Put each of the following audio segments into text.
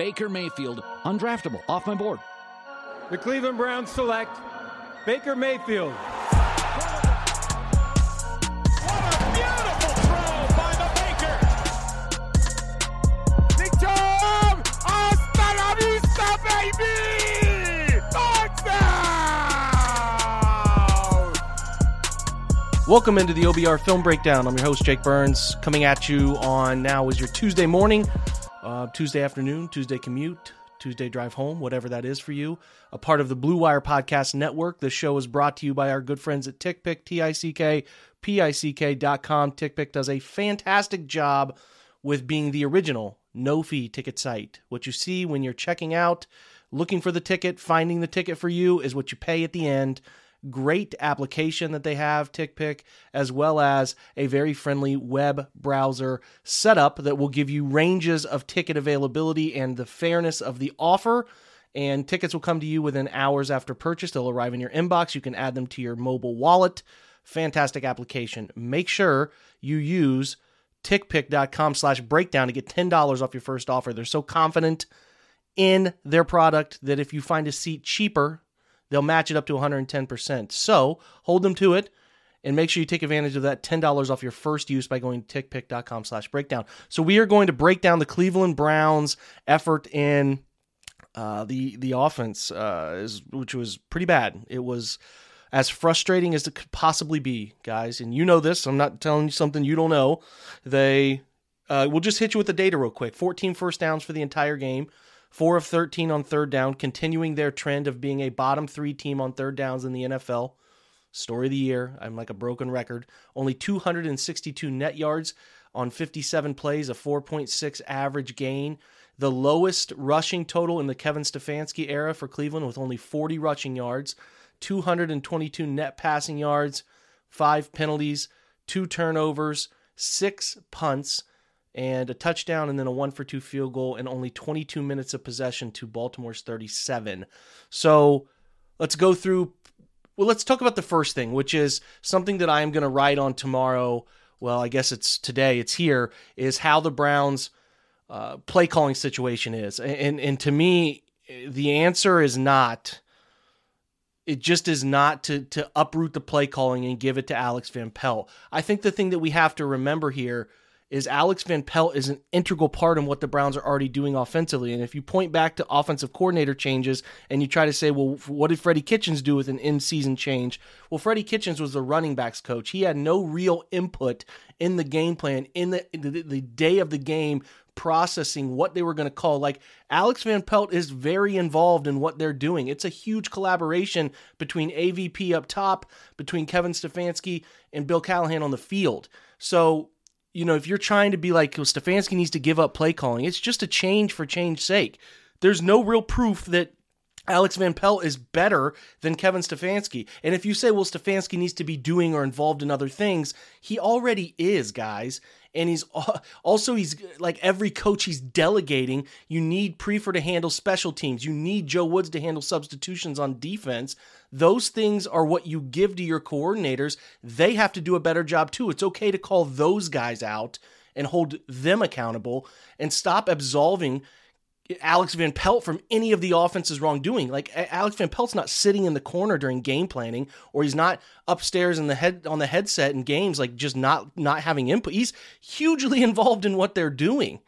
Baker Mayfield, undraftable, off my board. The Cleveland Browns select Baker Mayfield. What a beautiful throw by the Baker. Big Jam! Welcome into the OBR Film Breakdown. I'm your host, Jake Burns, coming at you on now is your Tuesday morning, uh, Tuesday afternoon, Tuesday commute, Tuesday drive home, whatever that is for you. A part of the Blue Wire Podcast Network. This show is brought to you by our good friends at TickPick, T I C K, P I C K.com. TickPick does a fantastic job with being the original no fee ticket site. What you see when you're checking out, looking for the ticket, finding the ticket for you is what you pay at the end great application that they have, TickPick, as well as a very friendly web browser setup that will give you ranges of ticket availability and the fairness of the offer. And tickets will come to you within hours after purchase. They'll arrive in your inbox. You can add them to your mobile wallet. Fantastic application. Make sure you use tickpick.com slash breakdown to get $10 off your first offer. They're so confident in their product that if you find a seat cheaper they'll match it up to 110%. So hold them to it and make sure you take advantage of that $10 off your first use by going to tickpick.com slash breakdown. So we are going to break down the Cleveland Browns effort in uh, the the offense, uh, is, which was pretty bad. It was as frustrating as it could possibly be, guys. And you know this. I'm not telling you something you don't know. They uh, we'll just hit you with the data real quick. 14 first downs for the entire game. 4 of 13 on third down, continuing their trend of being a bottom three team on third downs in the NFL. Story of the year. I'm like a broken record. Only 262 net yards on 57 plays, a 4.6 average gain. The lowest rushing total in the Kevin Stefanski era for Cleveland with only 40 rushing yards, 222 net passing yards, five penalties, two turnovers, six punts and a touchdown and then a one for two field goal and only 22 minutes of possession to Baltimore's 37. So let's go through. Well, let's talk about the first thing, which is something that I am going to write on tomorrow. Well, I guess it's today, it's here, is how the Browns' uh, play calling situation is. And, and to me, the answer is not. It just is not to to uproot the play calling and give it to Alex Van Pelt. I think the thing that we have to remember here is Alex Van Pelt is an integral part in what the Browns are already doing offensively. And if you point back to offensive coordinator changes and you try to say, well, what did Freddie Kitchens do with an in season change? Well, Freddie Kitchens was the running backs coach. He had no real input in the game plan, in the, the, the day of the game, processing what they were going to call. Like Alex Van Pelt is very involved in what they're doing. It's a huge collaboration between AVP up top, between Kevin Stefanski and Bill Callahan on the field. So you know, if you're trying to be like, well, Stefanski needs to give up play calling, it's just a change for change's sake. There's no real proof that Alex Van Pelt is better than Kevin Stefanski. And if you say, well, Stefanski needs to be doing or involved in other things, he already is, guys. And he's also, he's like every coach he's delegating. You need Priefer to handle special teams. You need Joe Woods to handle substitutions on defense. Those things are what you give to your coordinators. They have to do a better job too. It's okay to call those guys out and hold them accountable and stop absolving Alex Van Pelt from any of the offense's wrongdoing. Like Alex Van Pelt's not sitting in the corner during game planning, or he's not upstairs in the head on the headset in games, like just not not having input. He's hugely involved in what they're doing.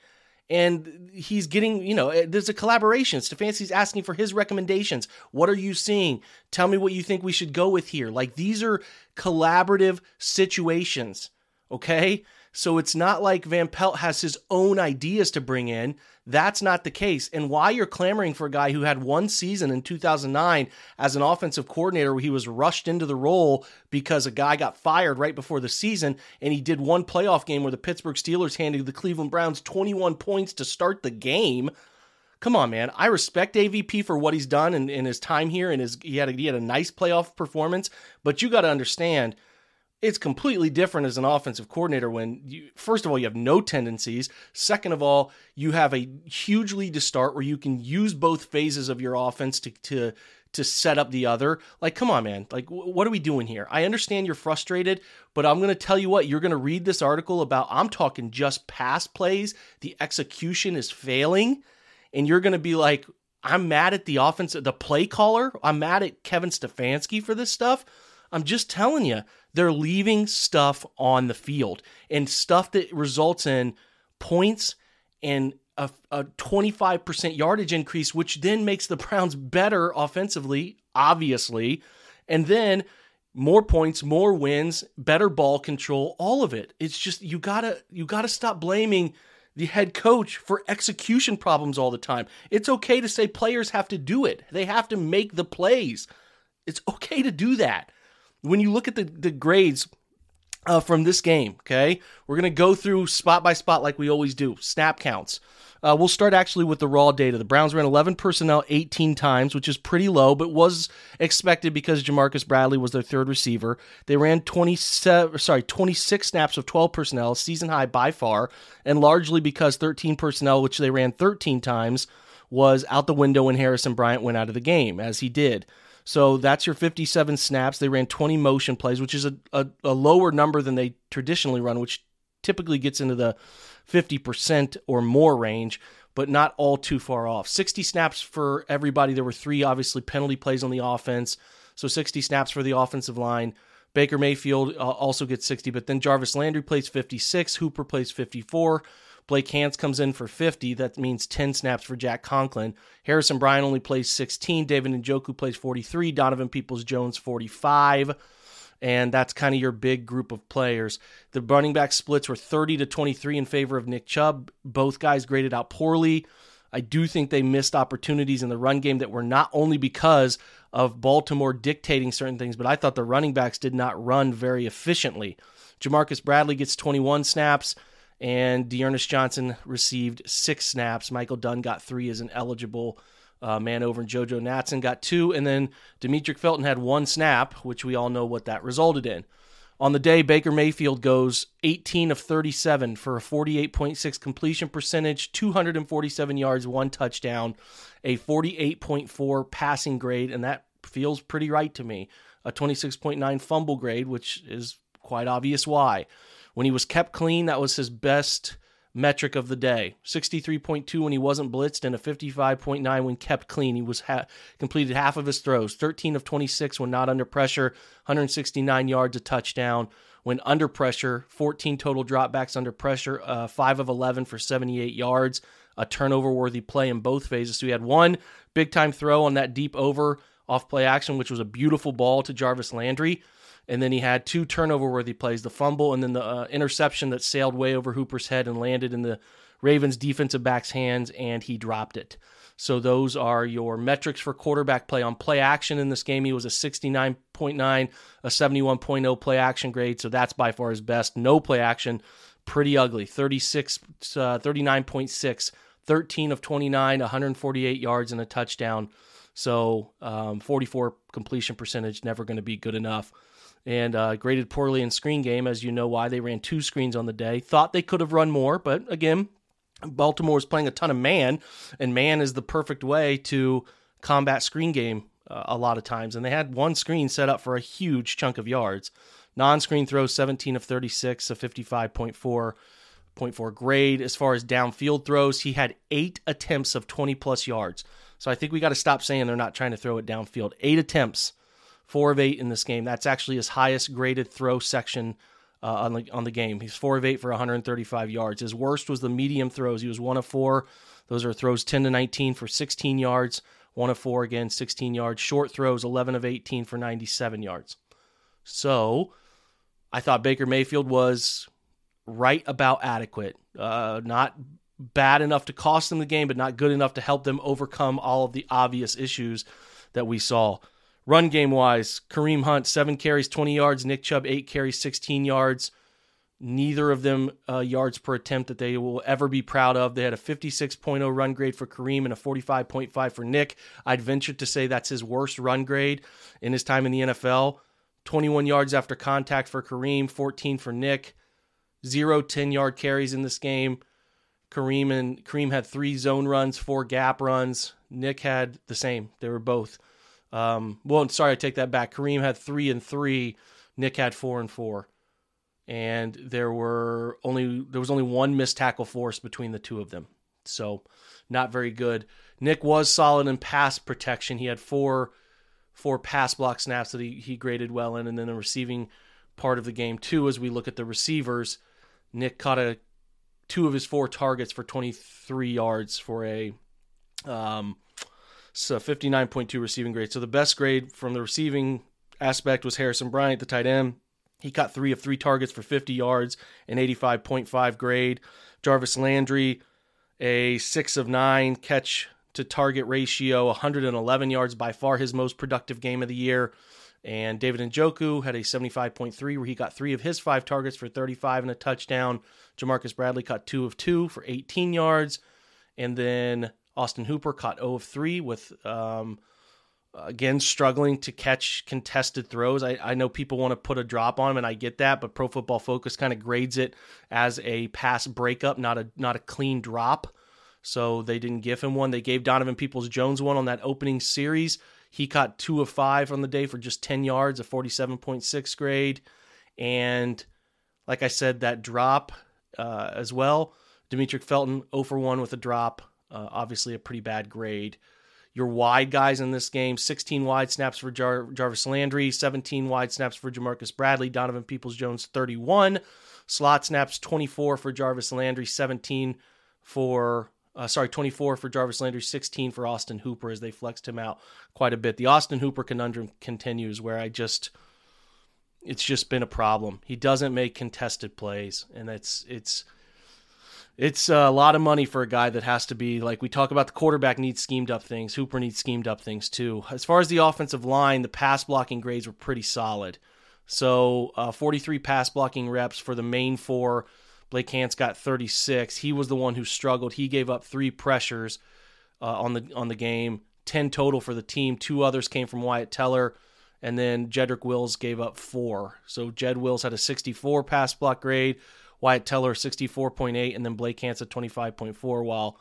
And he's getting, you know, eh, there's a collaboration. Stefanski's asking for his recommendations. What are you seeing? Tell me what you think we should go with here. Like these are collaborative situations, okay? So it's not like Van Pelt has his own ideas to bring in. That's not the case. And why you're clamoring for a guy who had one season in 2009 as an offensive coordinator where he was rushed into the role because a guy got fired right before the season and he did one playoff game where the Pittsburgh Steelers handed the Cleveland Browns 21 points to start the game. Come on, man. I respect AVP for what he's done in, in his time here and his he had a, he had a nice playoff performance, but you got to understand – it's completely different as an offensive coordinator when you first of all you have no tendencies. Second of all you have a huge lead to start where you can use both phases of your offense to to to set up the other. Like come on man. Like what are we doing here? I understand you're frustrated but i'm going to tell you what you're going to read this article about i'm talking just pass plays. The execution is failing and you're going to be like, I'm mad at the offense, the play caller. I'm mad at Kevin Stefanski for this stuff. I'm just telling you, they're leaving stuff on the field and stuff that results in points and a, a 25% yardage increase, which then makes the Browns better offensively, obviously. And then more points, more wins, better ball control, all of it. It's just you gotta you gotta stop blaming the head coach for execution problems all the time. It's okay to say players have to do it. They have to make the plays. It's okay to do that. When you look at the, the grades uh, from this game, okay, we're going to go through spot by spot like we always do, snap counts. Uh, we'll start actually with the raw data. The Browns ran 11 personnel 18 times, which is pretty low, but was expected because Ja'Marcus Bradley was their third receiver. They ran 27, sorry, 26 snaps of 12 personnel, season high by far, and largely because 13 personnel, which they ran 13 times, was out the window when Harrison Bryant went out of the game, as he did. So that's your 57 snaps. They ran 20 motion plays, which is a, a, a lower number than they traditionally run, which typically gets into the 50% or more range, but not all too far off. 60 snaps for everybody. There were three, obviously, penalty plays on the offense. So 60 snaps for the offensive line. Baker Mayfield uh, also gets 60, but then Jarvis Landry plays 56. Hooper plays 54. Blake Hance comes in for 50. That means 10 snaps for Jack Conklin. Harrison Bryant only plays 16. David Njoku plays 43. Donovan Peoples Jones 45 and that's kind of your big group of players. The running back splits were 30 to 23 in favor of Nick Chubb. Both guys graded out poorly. I do think they missed opportunities in the run game that were not only because of Baltimore dictating certain things, but I thought the running backs did not run very efficiently. Ja'Marcus Bradley gets 21 snaps, and D'Ernest Johnson received six snaps. Michael Dunn got three as an eligible uh, man over and JoJo Natson got two, and then Demetric Felton had one snap, which we all know what that resulted in. On the day, Baker Mayfield goes 18 of 37 for a 48.6 completion percentage, 247 yards, one touchdown, a 48.4 passing grade, and that feels pretty right to me. A 26.9 fumble grade, which is quite obvious why. When he was kept clean, that was his best metric of the day. 63.2 when he wasn't blitzed and a 55.9 when kept clean. He was ha- completed half of his throws. 13 of 26 when not under pressure. 169 yards a touchdown when under pressure. 14 total dropbacks under pressure. Uh, 5 of 11 for 78 yards a turnover worthy play in both phases. So he had one big time throw on that deep over off play action which was a beautiful ball to Jarvis Landry and then he had two turnover worthy plays the fumble and then the uh, interception that sailed way over Hooper's head and landed in the Ravens defensive back's hands, and he dropped it. So those are your metrics for quarterback play. On play action in this game, he was a 69.9, a 71.0 play action grade. So that's by far his best. No play action, pretty ugly. 36, uh, 39.6, 13 of 29, 148 yards and a touchdown. So um, 44 completion percentage, never going to be good enough and uh, graded poorly in screen game, as you know why. They ran two screens on the day. Thought they could have run more, but again, Baltimore was playing a ton of man, and man is the perfect way to combat screen game uh, a lot of times. And they had one screen set up for a huge chunk of yards. Non screen throws 17 of 36, a 55.4. 0.4 grade. As far as downfield throws, he had eight attempts of 20 plus yards. So I think we got to stop saying they're not trying to throw it downfield. Eight attempts four of eight in this game. That's actually his highest graded throw section uh, on the on the game. He's four of eight for 135 yards. His worst was the medium throws. He was one of four. Those are throws 10 to 19 for 16 yards. One of four again, 16 yards. Short throws 11 of 18 for 97 yards. So I thought Baker Mayfield was right about adequate. Uh, not bad enough to cost them the game, but not good enough to help them overcome all of the obvious issues that we saw. Run game wise, Kareem Hunt, seven carries, 20 yards. Nick Chubb, eight carries, 16 yards. Neither of them uh, yards per attempt that they will ever be proud of. They had a 56.0 run grade for Kareem and a 45.5 for Nick. I'd venture to say that's his worst run grade in his time in the NFL. 21 yards after contact for Kareem, 14 for Nick. Zero 10 yard carries in this game. Kareem and Kareem had three zone runs, four gap runs. Nick had the same. They were both um, well, sorry, I take that back. Kareem had three and three. Nick had four and four, and there were only there was only one missed tackle force between the two of them. So, not very good. Nick was solid in pass protection. He had four four pass block snaps that he, he graded well in, and then the receiving part of the game too. As we look at the receivers, Nick caught a two of his four targets for 23 yards for a um, so 59.2 receiving grade. So the best grade from the receiving aspect was Harrison Bryant, the tight end. He caught three of three targets for 50 yards, an 85.5 grade. Jarvis Landry, a six of nine catch to target ratio, 111 yards, by far his most productive game of the year. And David Njoku had a 75.3 where he got three of his five targets for 35 and a touchdown. Ja'Marcus Bradley caught two of two for 18 yards. And then Austin Hooper caught 0 of 3 with, um, again, struggling to catch contested throws. I, I know people want to put a drop on him, and I get that, but Pro Football Focus kind of grades it as a pass breakup, not a not a clean drop. So they didn't give him one. They gave Donovan Peoples Jones one on that opening series. He caught two of five on the day for just 10 yards, a 47.6 grade. And like I said, that drop uh, as well. Demetric Felton 0 for 1 with a drop. Uh, obviously, a pretty bad grade. Your wide guys in this game 16 wide snaps for Jar- Jarvis Landry, 17 wide snaps for Ja'Marcus Bradley, Donovan Peoples Jones 31. Slot snaps 24 for Jarvis Landry, 17 for uh, sorry, 24 for Jarvis Landry, 16 for Austin Hooper as they flexed him out quite a bit. The Austin Hooper conundrum continues where I just it's just been a problem. He doesn't make contested plays and it's it's it's a lot of money for a guy that has to be like we talk about the quarterback needs schemed up things. Hooper needs schemed up things too. As far as the offensive line, the pass blocking grades were pretty solid. So, uh, 43 pass blocking reps for the main four Blake Hance got 36. He was the one who struggled. He gave up three pressures uh, on the on the game, 10 total for the team. Two others came from Wyatt Teller, and then Jedrick Wills gave up four. So Jed Wills had a 64 pass block grade, Wyatt Teller 64.8, and then Blake Hance at 25.4, while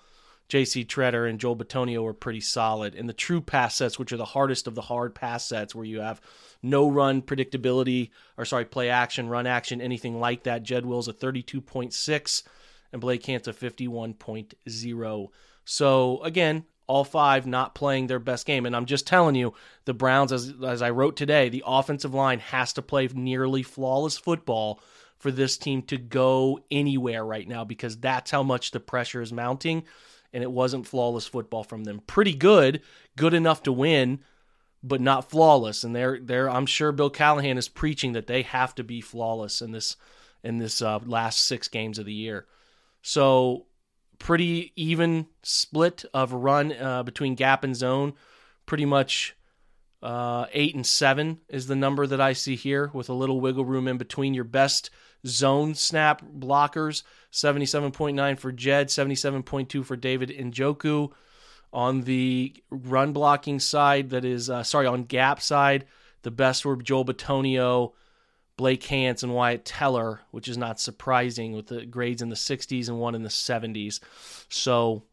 J.C. Tretter and Joel Bitonio were pretty solid. In the true pass sets, which are the hardest of the hard pass sets, where you have no run predictability, or sorry, play action, run action, anything like that, Jed Wills a 32.6 and Blake Hance a 51.0. So again, all five not playing their best game. And I'm just telling you, the Browns, as, as I wrote today, the offensive line has to play nearly flawless football for this team to go anywhere right now because that's how much the pressure is mounting and it wasn't flawless football from them. Pretty good, good enough to win, but not flawless. And they're they're I'm sure Bill Callahan is preaching that they have to be flawless in this in this uh, last six games of the year. So pretty even split of run uh, between gap and zone. Pretty much uh, eight and seven is the number that I see here, with a little wiggle room in between your best zone snap blockers 77.9 for Jed, 77.2 for David Njoku. On the run blocking side, that is, uh, sorry, on gap side, the best were Joel Bitonio, Blake Hance, and Wyatt Teller, which is not surprising with the grades in the 60s and one in the 70s. So,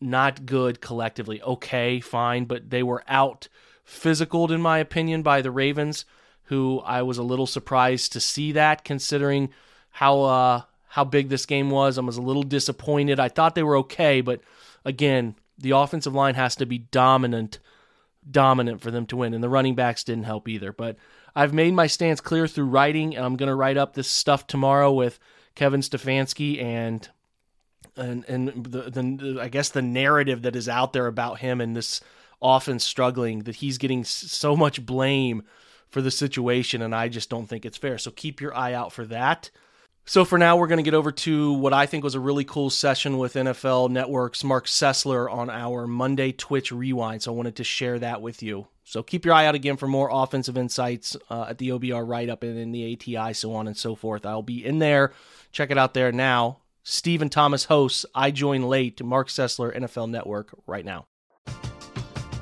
not good collectively. Okay, fine, but they were out physicaled, in my opinion, by the Ravens who I was a little surprised to see that considering how uh, how big this game was. I was a little disappointed. I thought they were okay, but again, the offensive line has to be dominant dominant for them to win and the running backs didn't help either. But I've made my stance clear through writing and I'm going to write up this stuff tomorrow with Kevin Stefanski and and and the, the I guess the narrative that is out there about him and this offense struggling that he's getting so much blame for the situation, and I just don't think it's fair. So keep your eye out for that. So for now, we're going to get over to what I think was a really cool session with NFL Network's Marc Sessler on our Monday Twitch Rewind. So I wanted to share that with you. So keep your eye out again for more offensive insights uh, at the OBR write up and in the ATI, so on and so forth. I'll be in there. Check it out there now. Stephen Thomas hosts. I join late. Marc Sessler, NFL Network, right now.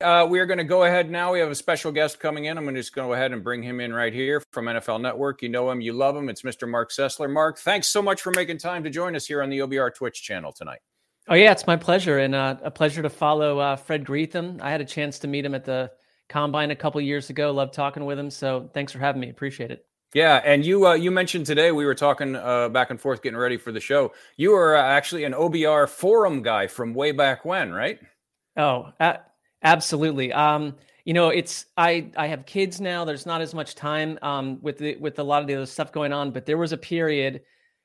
Uh, we are going to go ahead now. We have a special guest coming in. I'm going to just go ahead and bring him in right here from NFL Network. You know him, you love him. It's Mr. Marc Sessler. Marc, thanks so much for making time to join us here on the OBR Twitch channel tonight. Oh yeah, it's my pleasure and uh, a pleasure to follow uh, Fred Greetham. I had a chance to meet him at the combine a couple years ago. Love talking with him. So thanks for having me. Appreciate it. Yeah, and you uh, you mentioned today we were talking uh, back and forth, getting ready for the show. You were uh, actually an OBR forum guy from way back when, right? Oh, Absolutely. Um, you know, it's I I have kids now. There's not as much time um, with the with a lot of the other stuff going on, but there was a period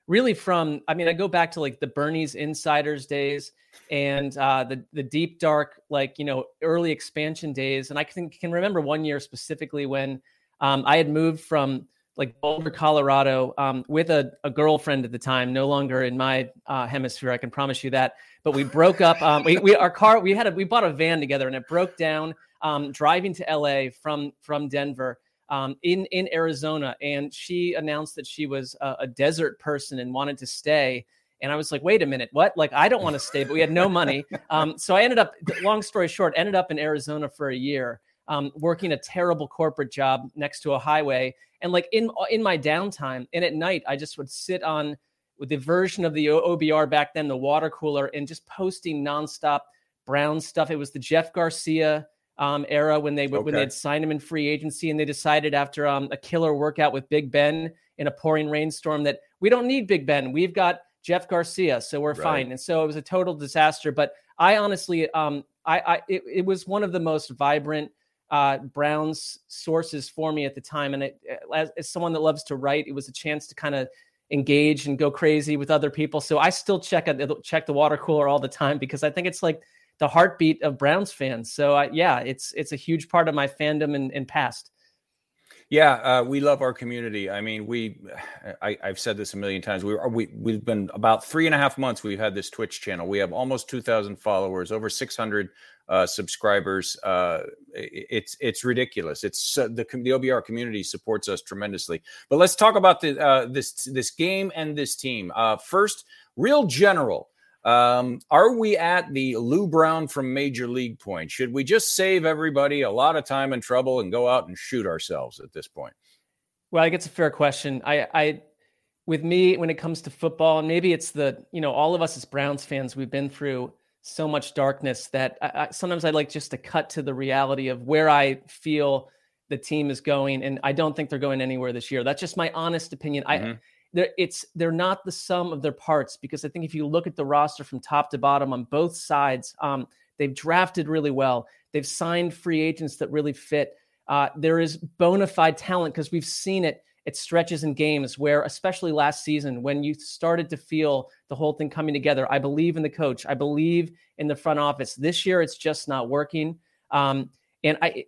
really from I mean, I go back to like the Bernie's Insiders days and uh, the the deep dark like you know early expansion days, and I can can remember one year specifically when um, I had moved from like Boulder, Colorado, um, with a, a, girlfriend at the time, no longer in my uh, hemisphere. I can promise you that. But we broke up. Um, we, we, our car, we had a, we bought a van together, and it broke down um, driving to LA from from Denver um, in in Arizona. And she announced that she was a, a desert person and wanted to stay. And I was like, wait a minute, what? Like, I don't want to stay, but we had no money. Um, so I ended up, long story short, ended up in Arizona for a year um, working a terrible corporate job next to a highway. And like in in my downtime and at night, I just would sit on with the version of the OBR back then, the water cooler, and just posting nonstop Brown stuff. It was the Jeff Garcia um, era when they okay. when they'd signed him in free agency, and they decided after um, a killer workout with Big Ben in a pouring rainstorm that we don't need Big Ben. We've got Jeff Garcia, so we're right. fine. And so it was a total disaster. But I honestly, um, I, I it, it was one of the most vibrant uh, Brown's sources for me at the time. And it, as, as, someone that loves to write, it was a chance to kind of engage and go crazy with other people. So I still check check the water cooler all the time because I think it's like the heartbeat of Browns fans. So uh, yeah, it's it's a huge part of my fandom and, and past. Yeah, uh, we love our community. I mean, we, I, have said this a million times. We, we, we've been about three and a half months. We've had this Twitch channel. We have almost 2,000 followers, over 600 uh, subscribers. Uh, it's it's ridiculous. It's the the OBR community supports us tremendously. But let's talk about the uh, this this game and this team. Uh, first, real general. Um, are we at the Lou Brown from Major League point? Should we just save everybody a lot of time and trouble and go out and shoot ourselves at this point? Well, I think it's a fair question. I, I, with me, when it comes to football, and maybe it's the, you know, all of us as Browns fans, we've been through so much darkness that I, I, sometimes I like just to cut to the reality of where I feel the team is going, and I don't think they're going anywhere this year. That's just my honest opinion. Mm-hmm. I they're it's they're not the sum of their parts because I think if you look at the roster from top to bottom on both sides, um, they've drafted really well. They've signed free agents that really fit. Uh, there is bona fide talent because we've seen it it stretches in games where, especially last season, when you started to feel the whole thing coming together, I believe in the coach, I believe in the front office. This year, it's just not working. Um, and I,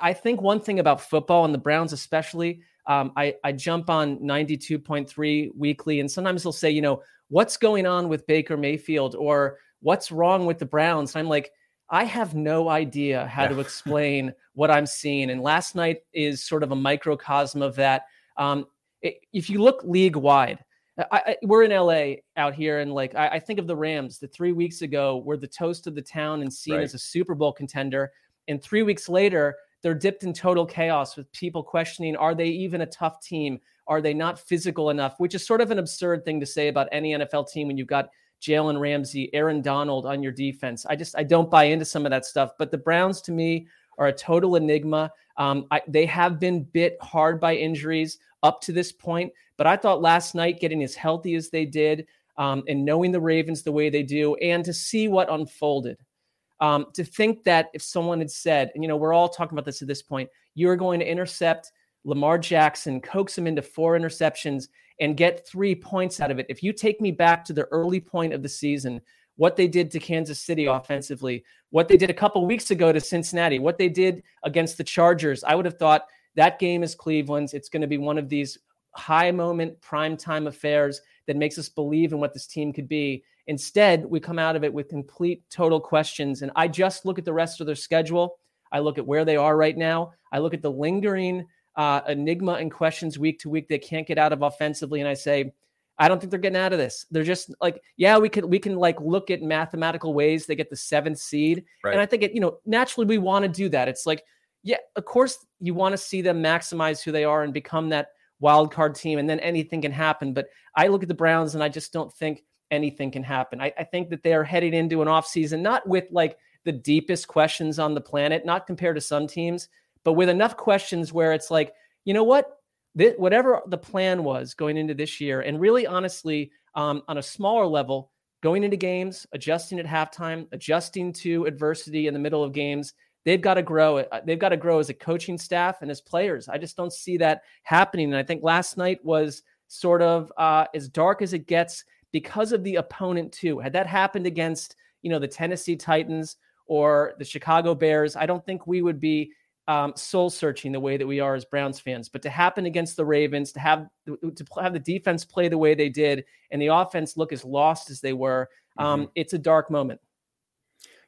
I think one thing about football and the Browns, especially, um, I, I jump on 92.3 weekly, and sometimes they'll say, you know, what's going on with Baker Mayfield or what's wrong with the Browns? And I'm like, I have no idea how yeah. to explain what I'm seeing. And last night is sort of a microcosm of that. Um, if you look league wide, I, I, we're in LA out here, and like I, I, think of the Rams that three weeks ago were the toast of the town and seen right. as a Super Bowl contender, and three weeks later they're dipped in total chaos with people questioning: Are they even a tough team? Are they not physical enough? Which is sort of an absurd thing to say about any NFL team when you've got Jalen Ramsey, Aaron Donald on your defense. I just I don't buy into some of that stuff. But the Browns to me are a total enigma. Um, I, they have been bit hard by injuries up to this point, but I thought last night getting as healthy as they did um, and knowing the Ravens the way they do, and to see what unfolded Um, to think that if someone had said, and you know, we're all talking about this at this point, you're going to intercept Lamar Jackson, coax him into four interceptions, and get three points out of it. If you take me back to the early point of the season, what they did to Kansas City offensively, what they did a couple weeks ago to Cincinnati, what they did against the Chargers, I would have thought that game is Cleveland's. It's going to be one of these high moment prime time affairs that makes us believe in what this team could be. Instead, we come out of it with complete total questions. And I just look at the rest of their schedule. I look at where they are right now. I look at the lingering uh, enigma and questions week to week they can't get out of offensively. And I say, I don't think they're getting out of this. They're just like, yeah, we can we can like look at mathematical ways they get the seventh seed, right. and I think it, you know, naturally we want to do that. It's like, yeah, of course you want to see them maximize who they are and become that wild card team, and then anything can happen. But I look at the Browns and I just don't think anything can happen. I, I think that they are heading into an offseason not with like the deepest questions on the planet, not compared to some teams, but with enough questions where it's like, you know what? Whatever the plan was going into this year, and really honestly, um, on a smaller level, going into games, adjusting at halftime, adjusting to adversity in the middle of games, they've got to grow. Uh, they've got to grow as a coaching staff and as players. I just don't see that happening. And I think last night was sort of uh, as dark as it gets because of the opponent too. Had that happened against you know the Tennessee Titans or the Chicago Bears, I don't think we would be um, soul searching the way that we are as Browns fans. But to happen against the Ravens, to have to have the defense play the way they did, and the offense look as lost as they were, um, mm-hmm. it's a dark moment.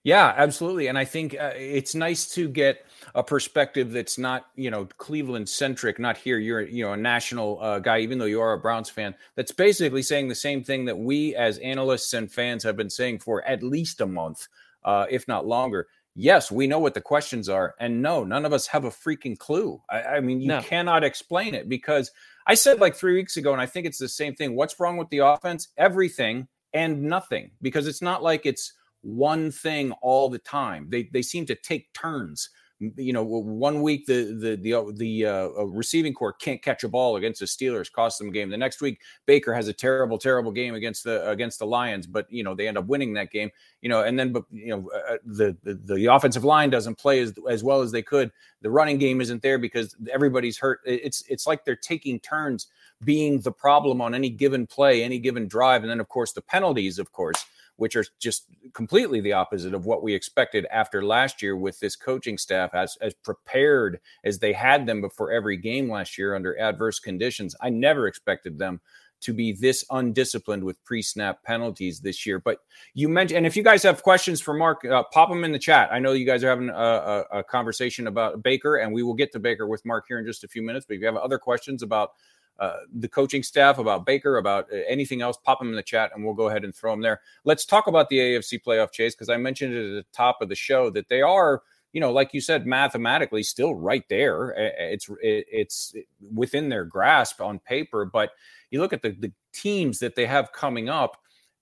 Yeah, absolutely. And I think uh, it's nice to get a perspective that's not, you know, Cleveland centric, not here. You're, you know, a national uh, guy, even though you are a Browns fan, that's basically saying the same thing that we as analysts and fans have been saying for at least a month, uh, if not longer. Yes, we know what the questions are. And no, none of us have a freaking clue. I, I mean, you no. cannot explain it because I said like three weeks ago, and I think it's the same thing. What's wrong with the offense? Everything and nothing because it's not like it's, one thing all the time. They they seem to take turns. You know, one week the the the uh, the uh, receiving corps can't catch a ball against the Steelers, cost them a game. The next week, Baker has a terrible, terrible game against the against the Lions, but you know they end up winning that game. You know, and then but you know uh, uh, the, the the offensive line doesn't play as as well as they could. The running game isn't there because everybody's hurt. It's it's like they're taking turns being the problem on any given play, any given drive, and then of course the penalties, of course which are just completely the opposite of what we expected after last year with this coaching staff as, as prepared as they had them before every game last year under adverse conditions. I never expected them to be this undisciplined with pre-snap penalties this year. But you mentioned, and if you guys have questions for Marc, uh, pop them in the chat. I know you guys are having a, a, a, conversation about Baker, and we will get to Baker with Marc here in just a few minutes. But if you have other questions about uh, the coaching staff, about Baker, about uh, anything else, pop them in the chat and we'll go ahead and throw them there. Let's talk about the AFC playoff chase because I mentioned it at the top of the show that they are, you know, like you said, mathematically still right there. It's it's within their grasp on paper, but you look at the, the teams that they have coming up,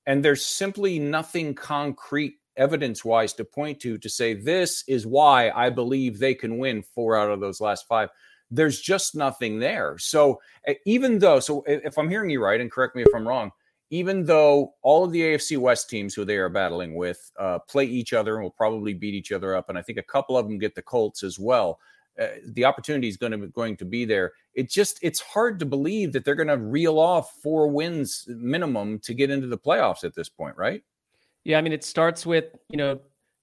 and there's simply nothing concrete evidence wise to point to to say this is why I believe they can win four out of those last five there's just nothing there. So even though, so if I'm hearing you right, and correct me if I'm wrong, even though all of the AFC West teams who they are battling with uh, play each other and will probably beat each other up, and I think a couple of them get the Colts as well. Uh, the opportunity is going to be going to be there. It just it's hard to believe that they're going to reel off four wins minimum to get into the playoffs at this point, right? Yeah, I mean it starts with you know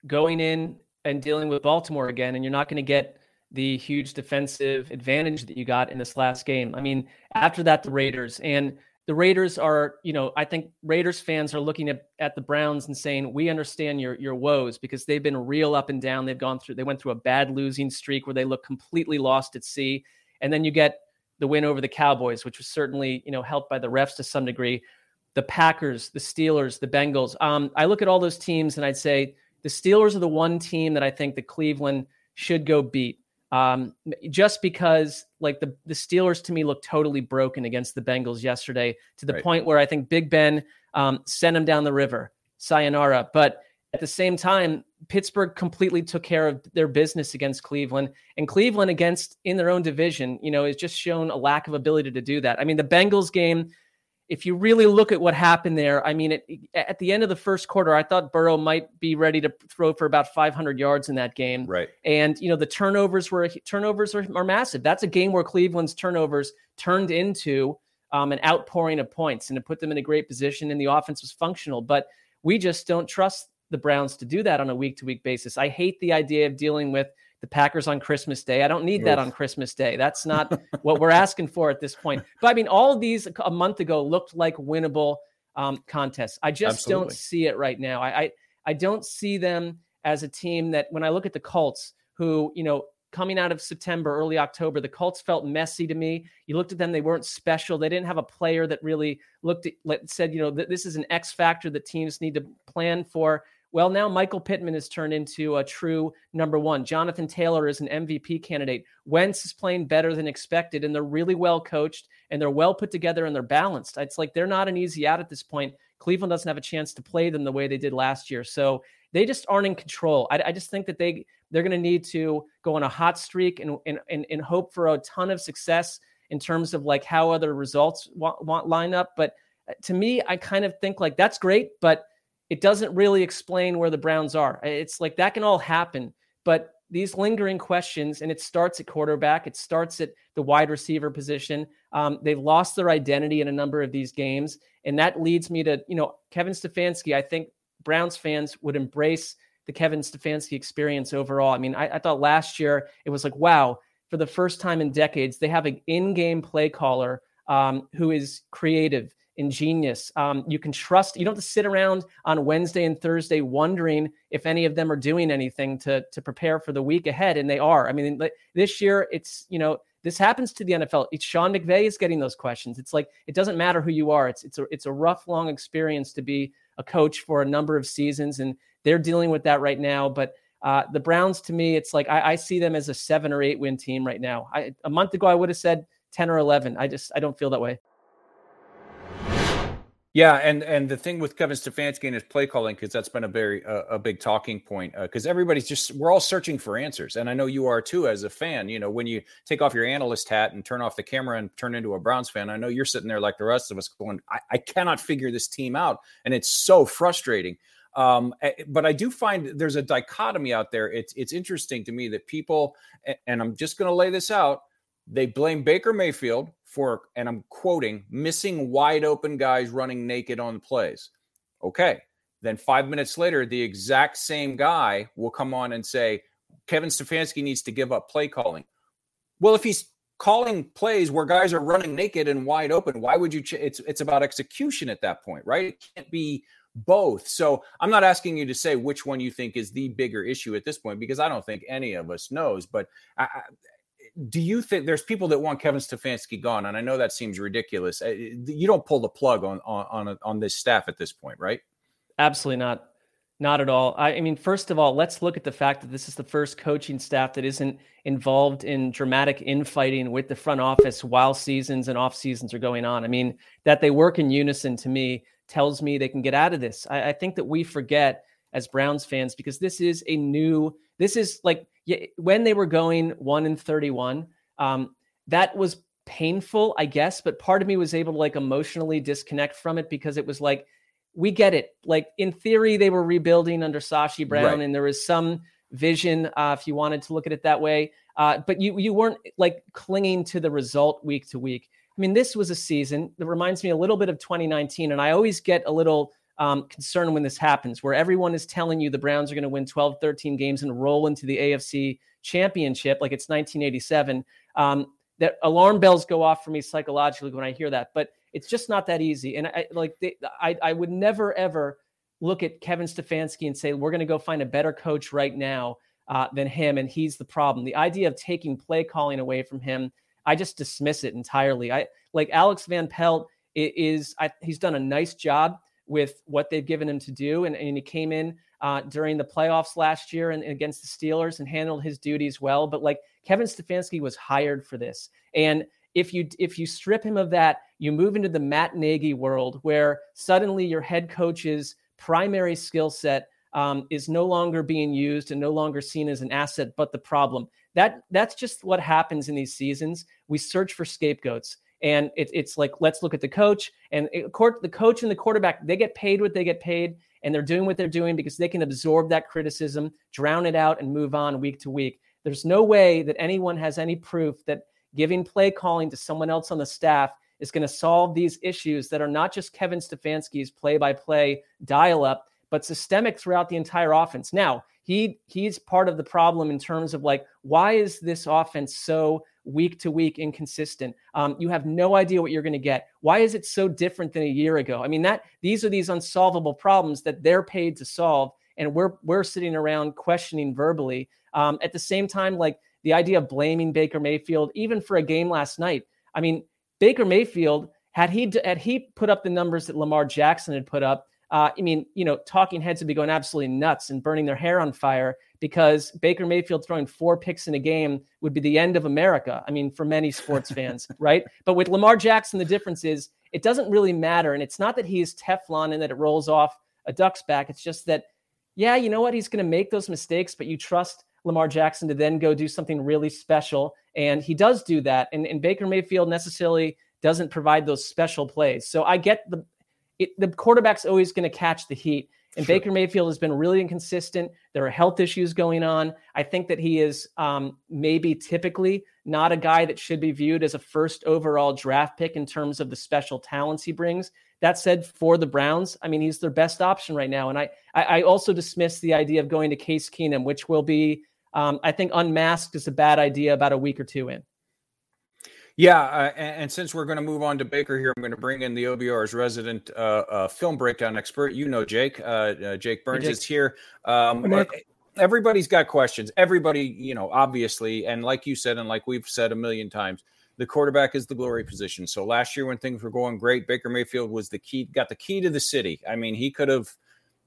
going in and dealing with Baltimore again, and you're not going to get the huge defensive advantage that you got in this last game. I mean, after that, the Raiders and the Raiders are, you know, I think Raiders fans are looking at, at the Browns and saying, we understand your your woes because they've been real up and down. They've gone through, they went through a bad losing streak where they look completely lost at sea. And then you get the win over the Cowboys, which was certainly, you know, helped by the refs to some degree. The Packers, the Steelers, the Bengals. Um, I look at all those teams and I'd say the Steelers are the one team that I think the Cleveland should go beat um, just because like the the Steelers to me look totally broken against the Bengals yesterday to the right. point where I think Big Ben um, sent them down the river, sayonara. But at the same time, Pittsburgh completely took care of their business against Cleveland, and Cleveland against in their own division, you know, has just shown a lack of ability to do that. I mean, the Bengals game if you really look at what happened there, I mean, it, at the end of the first quarter, I thought Burrow might be ready to throw for about 500 yards in that game. Right. And you know, the turnovers were turnovers are, are massive. That's a game where Cleveland's turnovers turned into um, an outpouring of points, and it put them in a great position. And the offense was functional, but we just don't trust the Browns to do that on a week to week basis. I hate the idea of dealing with the Packers on Christmas Day. I don't need that on Christmas Day. That's not what we're asking for at this point. But I mean, all of these a month ago looked like winnable um, contests. I just Absolutely. don't see it right now. I, I I don't see them as a team that when I look at the Colts, who you know coming out of September, early October, the Colts felt messy to me. You looked at them; they weren't special. They didn't have a player that really looked at, said, you know, this is an X factor that teams need to plan for. Well, now Michael Pittman has turned into a true number one. Jonathan Taylor is an MVP candidate. Wentz is playing better than expected, and they're really well coached and they're well put together and they're balanced. It's like they're not an easy out at this point. Cleveland doesn't have a chance to play them the way they did last year. So they just aren't in control. I, I just think that they they're going to need to go on a hot streak and, and and and hope for a ton of success in terms of like how other results want, want line up. But uh, to me, I kind of think like that's great, but it doesn't really explain where the Browns are. It's like that can all happen, but these lingering questions, and it starts at quarterback, it starts at the wide receiver position. Um, they've lost their identity in a number of these games, and that leads me to you know Kevin Stefanski. I think Browns fans would embrace the Kevin Stefanski experience overall. I mean, I, I thought last year it was like, wow, for the first time in decades, they have an in-game play caller um, who is creative ingenious. Um, you can trust. You don't have to sit around on Wednesday and Thursday wondering if any of them are doing anything to to prepare for the week ahead, and they are. I mean, this year it's you know this happens to the NFL. It's Sean McVay is getting those questions. It's like it doesn't matter who you are. It's it's a it's a rough, long experience to be a coach for a number of seasons, and they're dealing with that right now. But uh, the Browns, to me, it's like I, I, see them as a seven or eight win team right now. I, a month ago, I would have said ten or eleven. I just I don't feel that way. Yeah, and and the thing with Kevin Stefanski and his play calling, because that's been a very uh, a big talking point, because uh, everybody's just we're all searching for answers, and I know you are too as a fan. You know, when you take off your analyst hat and turn off the camera and turn into a Browns fan, I know you're sitting there like the rest of us, going, I, I cannot figure this team out, and it's so frustrating. Um, but I do find there's a dichotomy out there. It's it's interesting to me that people, and I'm just going to lay this out, they blame Baker Mayfield for, and I'm quoting, missing wide open guys running naked on plays. Okay. Then five minutes later, the exact same guy will come on and say, Kevin Stefanski needs to give up play calling. Well, if he's calling plays where guys are running naked and wide open, why would you? Ch- it's it's about execution at that point, right? It can't be both. So I'm not asking you to say which one you think is the bigger issue at this point because I don't think any of us knows. But I, do you think there's people that want Kevin Stefanski gone? And I know that seems ridiculous. Uh, you don't pull the plug on on on, this staff at this point, right? Absolutely not. Not at all. I, I, mean, first of all, let's look at the fact that this is the first coaching staff that isn't involved in dramatic infighting with the front office while seasons and off seasons are going on. I mean, that they work in unison to me tells me they can get out of this. I, I think that we forget as Browns fans because this is a new. This is like when they were going one and 31, um, that was painful, I guess. But part of me was able to like emotionally disconnect from it because it was like, we get it. Like in theory, they were rebuilding under Sashi Brown, right. and there was some vision, uh, if you wanted to look at it that way. Uh, but you you weren't like clinging to the result week to week. I mean, this was a season that reminds me a little bit of 2019, and I always get a little um, concern when this happens, where everyone is telling you the Browns are going to win 12, 13 games and roll into the AFC championship like it's 1987. Um, that alarm bells go off for me psychologically when I hear that, but it's just not that easy. And I like, they, I, I would never ever look at Kevin Stefanski and say, we're going to go find a better coach right now uh, than him. And he's the problem. The idea of taking play calling away from him, I just dismiss it entirely. I like Alex Van Pelt is, I, he's done a nice job with what they've given him to do. And, and he came in uh, during the playoffs last year and, and, against the Steelers and handled his duties well. But like Kevin Stefanski was hired for this. And if you if you strip him of that, you move into the Matt Nagy world where suddenly your head coach's primary skill set um, is no longer being used and no longer seen as an asset, but the problem. That that's just what happens in these seasons. We search for scapegoats. And it, it's like, let's look at the coach and eh, it, the coach and the quarterback, they get paid what they get paid and they're doing what they're doing because they can absorb that criticism, drown it out, and move on week to week. There's no way that anyone has any proof that giving play calling to someone else on the staff is going to solve these issues that are not just Kevin Stefanski's play by play dial up, but systemic throughout the entire offense. Now, he he's part of the problem in terms of like why is this offense so week to week inconsistent. Um, you have no idea what you're going to get. Why is it so different than a year ago? I mean that these are these unsolvable problems that they're paid to solve and we're we're sitting around questioning verbally. Um, at the same time like the idea of blaming baker mayfield even for a game last night i mean baker mayfield had he had he put up the numbers that lamar jackson had put up uh, I mean, you know, talking heads would be going absolutely nuts and burning their hair on fire because Baker Mayfield throwing four picks in a game would be the end of America. I mean, for many sports fans, right? But with Lamar Jackson, the difference is it doesn't really matter. And it's not that he is Teflon and that it rolls off a duck's back. It's just that, yeah, you know what? He's going to make those mistakes, but you trust Lamar Jackson to then go do something really special. And he does do that. And, and Baker Mayfield necessarily doesn't provide those special plays. So I get the it, the quarterback's always going to catch the heat. And sure. Baker Mayfield has been really inconsistent. There are health issues going on. I think that he is um, maybe typically not a guy that should be viewed as a first overall draft pick in terms of the special talents he brings. That said, for the Browns, I mean, he's their best option right now. And I, I also dismiss the idea of going to Case Keenum, which will be, um, I think, unmasked is a bad idea about a week or two in. Yeah, uh, and, and, since we're going to move on to Baker here, I'm going to bring in the OBR's resident uh, uh, film breakdown expert. You know, Jake. Uh, uh, Jake Burns hey, Jake. is here. Um, everybody's got questions. Everybody, you know, obviously, and like you said, and like we've said a million times, the quarterback is the glory position. So last year, when things were going great, Baker Mayfield was the key, got the key to the city. I mean, he could have.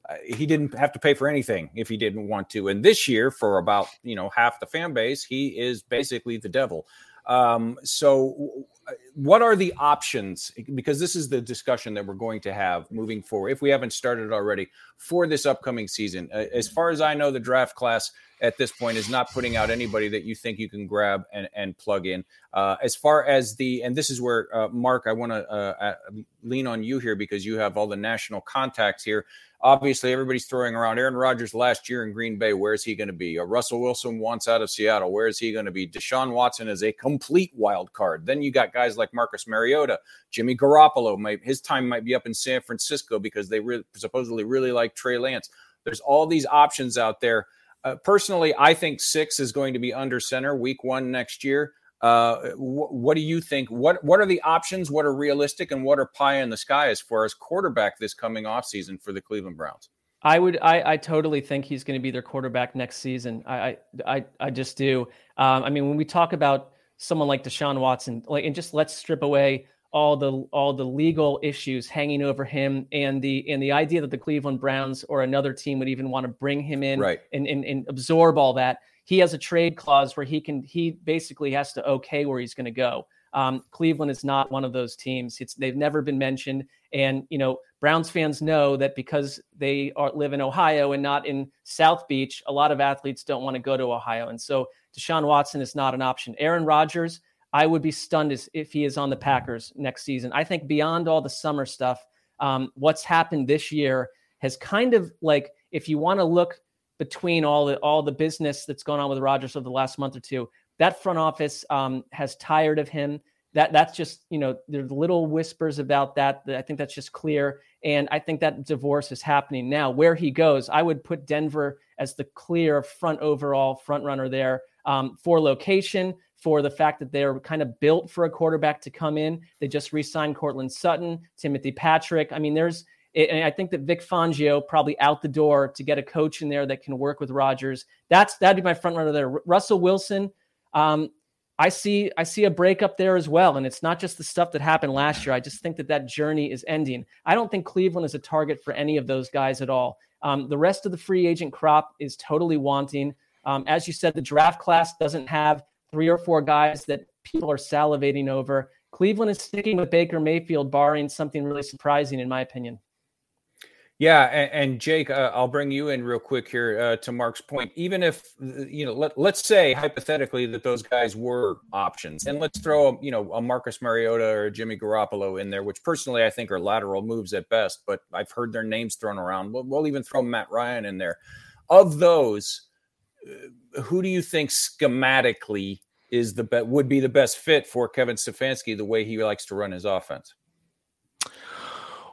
Uh, he didn't have to pay for anything if he didn't want to. And this year, for about you know half the fan base, he is basically the devil. Um, so, what are the options? Because this is the discussion that we're going to have moving forward, if we haven't started already, for this upcoming season. As far as I know, the draft class at this point is not putting out anybody that you think you can grab and, and plug in. Uh, as far as the, and this is where, uh, Marc, I want to uh, uh, lean on you here because you have all the national contacts here. Obviously, everybody's throwing around Aaron Rodgers last year in Green Bay. Where is he going to be? Uh, Russell Wilson wants out of Seattle. Where is he going to be? Deshaun Watson is a complete wild card. Then you got guys like Marcus Mariota, Jimmy Garoppolo. Might, his time might be up in San Francisco because they re- supposedly really like Trey Lance. There's all these options out there. Uh, personally, I think six is going to be under center week one next year. Uh, wh- what do you think? What what are the options? What are realistic and what are pie in the sky as far as quarterback this coming off season for the Cleveland Browns? I would, I, I totally think he's going to be their quarterback next season. I, I, I just do. Um, I mean, when we talk about someone like Deshaun Watson, like, and just let's strip away all the all the legal issues hanging over him and the and the idea that the Cleveland Browns or another team would even want to bring him in right. and, and, and absorb all that he has a trade clause where he can he basically has to okay where he's going to go. Um, Cleveland is not one of those teams. It's they've never been mentioned, and you know Browns fans know that because they are, live in Ohio and not in South Beach, a lot of athletes don't want to go to Ohio, and so Deshaun Watson is not an option. Aaron Rodgers, I would be stunned if he is on the Packers next season. I think beyond all the summer stuff, um, what's happened this year has kind of like if you want to look between all the all the business that's going on with Rodgers over the last month or two. That front office um, has tired of him. That that's just you know there's little whispers about that. that I think that's just clear, and I think that divorce is happening now. Where he goes, I would put Denver as the clear front overall front runner there um, for location, for the fact that they're kind of built for a quarterback to come in. They just re-signed Courtland Sutton, Timothy Patrick. I mean, there's and I think that Vic Fangio probably out the door to get a coach in there that can work with Rodgers. That's that'd be my front runner there. Russell Wilson, um, I see I see a breakup there as well, and it's not just the stuff that happened last year. I just think that that journey is ending. I don't think Cleveland is a target for any of those guys at all. Um, the rest of the free agent crop is totally wanting. Um, as you said, the draft class doesn't have three or four guys that people are salivating over. Cleveland is sticking with Baker Mayfield, barring something really surprising, in my opinion. Yeah, and, and Jake, uh, I'll bring you in real quick here uh, to Marc's point. Even if you know, let, let's say hypothetically that those guys were options, and let's throw a, you know a Marcus Mariota or Jimmy Garoppolo in there, which personally I think are lateral moves at best, but I've heard their names thrown around. We'll, we'll even throw Matt Ryan in there. Of those, uh, who do you think schematically is the be- would be the best fit for Kevin Stefanski the way he likes to run his offense?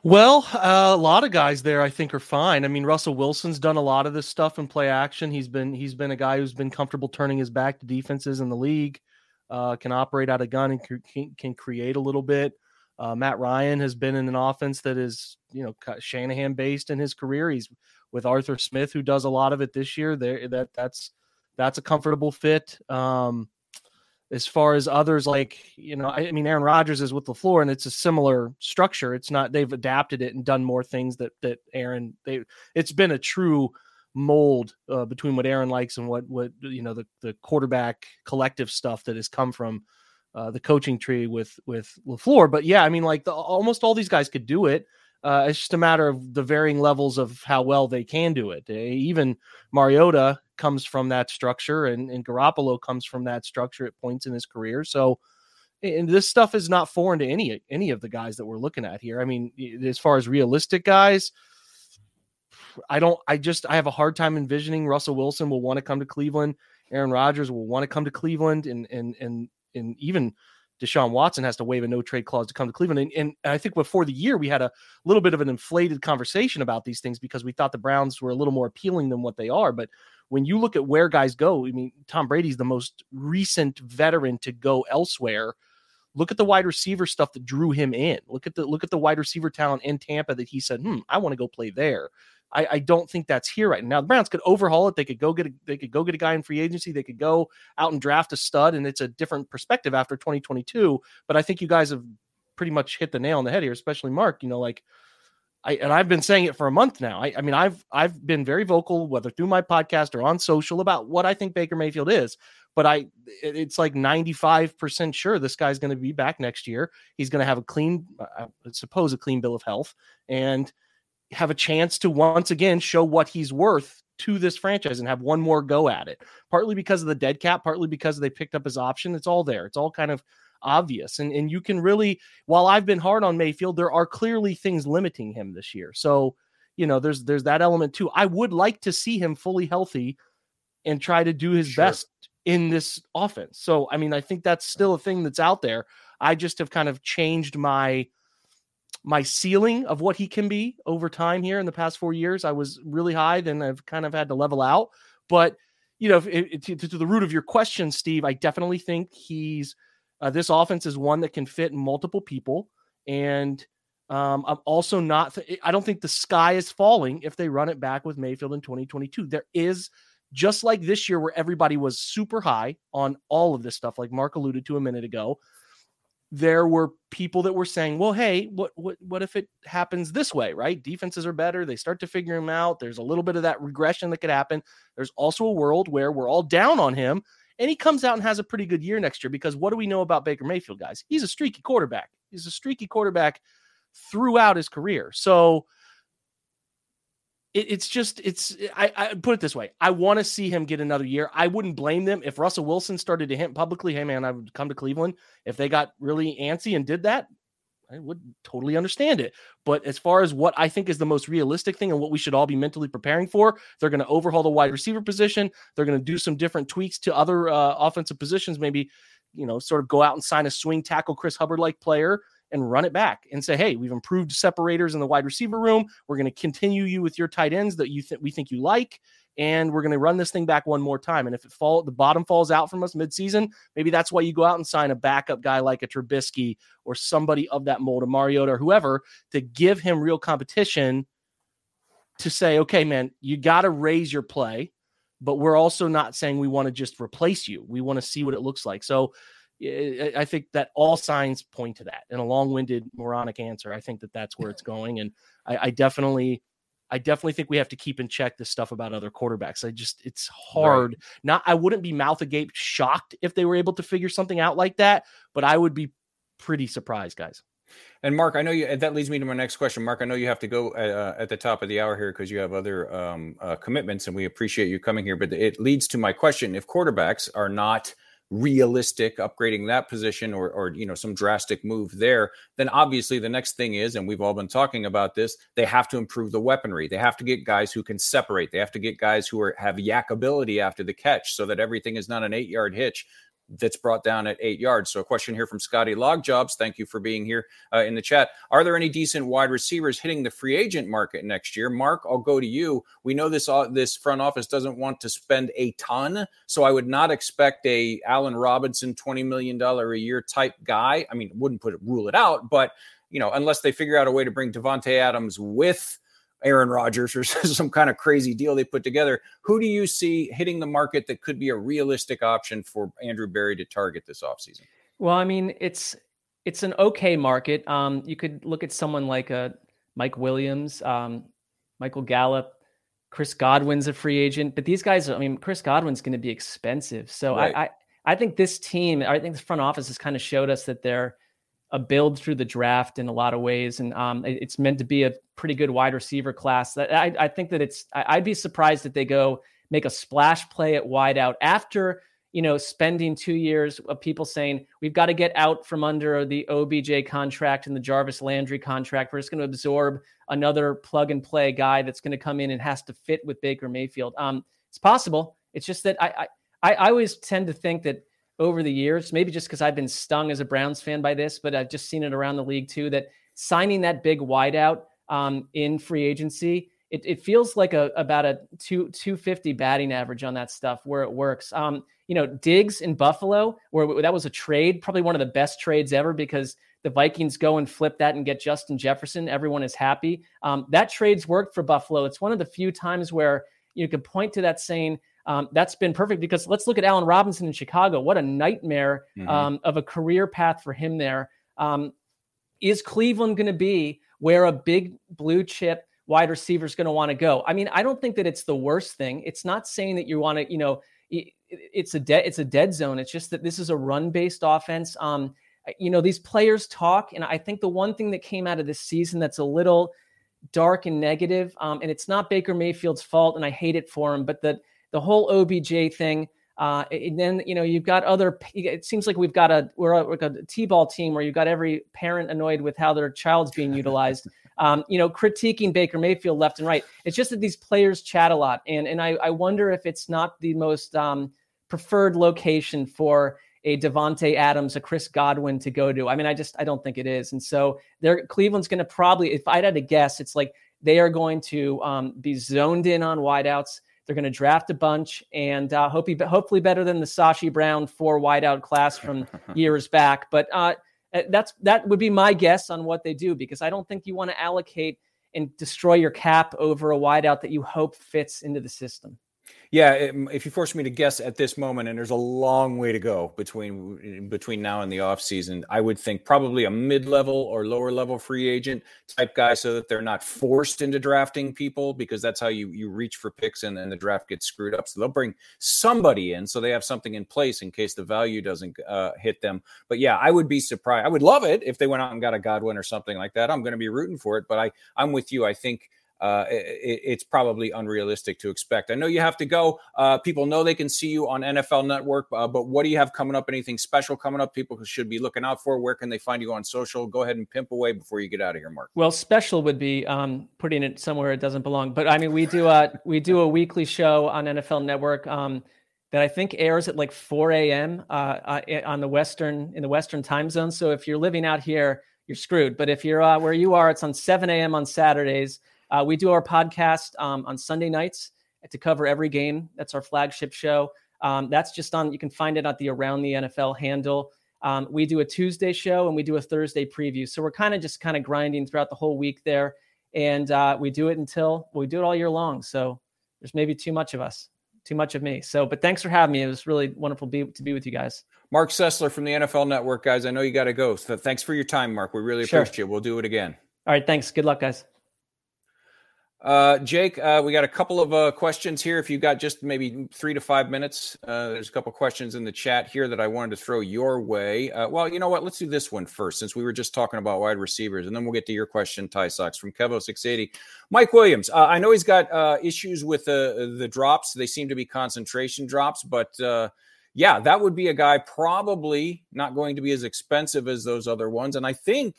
Well, uh, a lot of guys there I think are fine. I mean, Russell Wilson's done a lot of this stuff in play action. He's been he's been a guy who's been comfortable turning his back to defenses in the league. Uh, can operate out of gun and can, can create a little bit. Uh, Matt Ryan has been in an offense that is you know Shanahan based in his career. He's with Arthur Smith, who does a lot of it this year. There, that that's that's a comfortable fit. Um, as far as others like you know I, mean aaron rodgers is with LaFleur and it's a similar structure. It's not they've adapted it and done more things that that aaron they it's been a true mold uh, between what aaron likes and what what you know the, the quarterback collective stuff that has come from uh, the coaching tree with with LaFleur. But yeah i mean like the, almost all these guys could do it uh, it's just a matter of the varying levels of how well they can do it. Even Mariota comes from that structure, and, and Garoppolo comes from that structure at points in his career. So, and this stuff is not foreign to any any of the guys that we're looking at here. I mean, as far as realistic guys, I don't. I just I have a hard time envisioning Russell Wilson will want to come to Cleveland. Aaron Rodgers will want to come to Cleveland, and and and and even Deshaun Watson has to waive a no trade clause to come to Cleveland. And, and, I think before the year, we had a little bit of an inflated conversation about these things because we thought the Browns were a little more appealing than what they are. But when you look at where guys go, I mean, Tom Brady's the most recent veteran to go elsewhere. Look at the wide receiver stuff that drew him in. Look at the look at the wide receiver talent in Tampa that he said, "Hmm, I want to go play there." I, I, don't think that's here right now. The Browns could overhaul it. They could go get a, they could go get a guy in free agency. They could go out and draft a stud, and it's a different perspective after 2022. But I think you guys have pretty much hit the nail on the head here, especially Marc. You know, like I and I've been saying it for a month now. I, I mean, I've I've been very vocal, whether through my podcast or on social, about what I think Baker Mayfield is. But I, it's like 95% sure this guy's going to be back next year. He's going to have a clean, I suppose, a clean bill of health, and have a chance to once again show what he's worth to this franchise and have one more go at it. Partly because of the dead cap, partly because they picked up his option. It's all there. It's all kind of obvious. And and you can really, while I've been hard on Mayfield, there are clearly things limiting him this year. So, you know, there's there's that element too. I would like to see him fully healthy and try to do his sure. best in this offense. So, I mean, I think that's still a thing that's out there. I just have kind of changed my my ceiling of what he can be over time here in the past four years. I was really high, then I've kind of had to level out. But you know, to, to, the root of your question, Steve, I definitely think he's uh, this offense is one that can fit multiple people, and um, I'm also not. I don't think the sky is falling if they run it back with Mayfield in 2022. There is just like this year where everybody was super high on all of this stuff, like Marc alluded to a minute ago there were people that were saying, "Well, hey, what what what if it happens this way, right? Defenses are better, they start to figure him out. There's a little bit of that regression that could happen. There's also a world where we're all down on him and he comes out and has a pretty good year next year because what do we know about Baker Mayfield, guys? He's a streaky quarterback. He's a streaky quarterback throughout his career. So it, it's just it's I, I put it this way i want to see him get another year. I wouldn't blame them. If russell wilson started to hint publicly hey man i would come to cleveland if they got really antsy and did that i would totally understand it. But as far as what i think is the most realistic thing and what we should all be mentally preparing for they're going to overhaul the wide receiver position. They're going to do some different tweaks to other uh, offensive positions. Maybe you know sort of go out and sign a swing tackle chris hubbard like player and run it back and say, hey, we've improved separators in the wide receiver room. We're going to continue you with your tight ends that you think we think you like, and we're going to run this thing back one more time. And if it fall the bottom falls out from us midseason, maybe that's why you go out and sign a backup guy like a Trubisky or somebody of that mold, a Mariota or whoever, to give him real competition. To say, okay, man, you got to raise your play, but we're also not saying we want to just replace you. We want to see what it looks like. So I think that all signs point to that. And a long-winded, moronic answer. I think that that's where it's going. And I, I definitely, I definitely think we have to keep in check this stuff about other quarterbacks. I just, it's hard. Right. Not, I wouldn't be mouth agape shocked if they were able to figure something out like that, but I would be pretty surprised, guys. And Marc, I know you. That leads me to my next question. Marc, I know you have to go uh, at the top of the hour here because you have other um, uh, commitments, and we appreciate you coming here. But it leads to my question: If quarterbacks are not realistic upgrading that position or or you know some drastic move there then obviously the next thing is and we've all been talking about this they have to improve the weaponry. They have to get guys who can separate. They have to get guys who are have YAC ability after the catch so that everything is not an 8 yard hitch that's brought down at eight yards. So, a question here from Scotty Logjobs. Thank you for being here uh, in the chat. Are there any decent wide receivers hitting the free agent market next year? Marc, I'll go to you. We know this uh, this front office doesn't want to spend a ton, so I would not expect a Allen Robinson twenty million dollar a year type guy. I mean, wouldn't put it rule it out, but you know, unless they figure out a way to bring Davante Adams with Aaron Rodgers or some kind of crazy deal they put together. Who do you see hitting the market that could be a realistic option for Andrew Berry to target this offseason? Well, I mean, it's it's an okay market. Um, you could look at someone like a uh, Mike Williams, um, Michael Gallup, Chris Godwin's a free agent, but these guys, I mean, Chris Godwin's going to be expensive. So right. I, I I think this team, I think the front office has kind of showed us that they're a build through the draft in a lot of ways, and um, it's meant to be a pretty good wide receiver class. I, I think that it's. I'd be surprised if they go make a splash play at wideout after you know spending two years of people saying we've got to get out from under the OBJ contract and the Jarvis Landry contract. We're just going to absorb another plug and play guy that's going to come in and has to fit with Baker Mayfield. Um, it's possible. It's just that I, I I always tend to think that over the years, maybe just because I've been stung as a Browns fan by this, but I've just seen it around the league too, that signing that big wideout um, in free agency, it, it feels like a about a two 250 batting average on that stuff where it works. Um, you know, Diggs in Buffalo, where that was a trade, probably one of the best trades ever because the Vikings go and flip that and get Justin Jefferson. Everyone is happy. Um, that trade's worked for Buffalo. It's one of the few times where you could point to that saying, um, that's been perfect because let's look at Allen Robinson in Chicago. What a nightmare mm-hmm. um, of a career path for him there. Um, is Cleveland going to be where a big blue chip wide receiver is going to want to go? I mean, I don't think that it's the worst thing. It's not saying that you want to, you know, it's a dead it's a dead zone. It's just that this is a run based offense. Um, you know, these players talk, and I think the one thing that came out of this season that's a little dark and negative, um, and it's not Baker Mayfield's fault, and I hate it for him, but that the whole OBJ thing. Uh, and then you know you've got other. It seems like we've got a we're a, like a t-ball team where you've got every parent annoyed with how their child's being utilized. Um, you know, critiquing Baker Mayfield left and right. It's just that these players chat a lot, and and I, I wonder if it's not the most um, preferred location for a Davante Adams, a Chris Godwin to go to. I mean, I just I don't think it is. And so there, Cleveland's going to probably, if I had to guess, it's like they are going to um, be zoned in on wideouts. They're going to draft a bunch and uh, hope he, hopefully better than the Sashi Brown four wideout class from years back. But uh, uh, that's that would be my guess on what they do because I don't think you want to allocate and destroy your cap over a wideout that you hope fits into the system. Yeah, if you force me to guess at this moment, and there's a long way to go between between now and the off season, I would think probably a mid level or lower level free agent type guy, so that they're not forced into drafting people because that's how you you reach for picks and then the draft gets screwed up. So they'll bring somebody in so they have something in place in case the value doesn't uh, hit them. But yeah, I would be surprised. I would love it if they went out and got a Godwin or something like that. I'm going to be rooting for it, but I I'm with you. I think uh, it, it's probably unrealistic to expect. I know you have to go. Uh, people know they can see you on NFL Network, uh, but what do you have coming up? Anything special coming up? People should be looking out for. Where can they find you on social? Go ahead and pimp away before you get out of here, Marc. Well, special would be um, putting it somewhere it doesn't belong. But I mean, we do a we do a weekly show on NFL Network. Um, that I think airs at like 4 a.m. Uh, uh, on the western in the western time zone. So if you're living out here, you're screwed. But if you're uh, where you are, it's on 7 a.m. on Saturdays. Uh, we do our podcast um, on Sunday nights to cover every game. That's our flagship show. Um, that's just on, you can find it at the Around the NFL handle. Um, we do a Tuesday show and we do a Thursday preview. So we're kind of just kind of grinding throughout the whole week there. And uh, we do it until we do it all year long. So there's maybe too much of us, too much of me. So, but thanks for having me. It was really wonderful be, to be with you guys. Marc Sessler from the NFL Network, guys. I know you got to go. So thanks for your time, Marc. We really sure. appreciate it. We'll do it again. All right. Thanks. Good luck, guys. Uh, Jake, uh, we got a couple of uh, questions here. If you got just maybe three to five minutes, uh, there's a couple questions in the chat here that I wanted to throw your way. Uh, well, you know what? Let's do this one first, since we were just talking about wide receivers, and then we'll get to your question, Ty Sox from Kevo680. Mike Williams, uh, I know he's got issues with the drops. They seem to be concentration drops, but yeah, that would be a guy probably not going to be as expensive as those other ones. And I think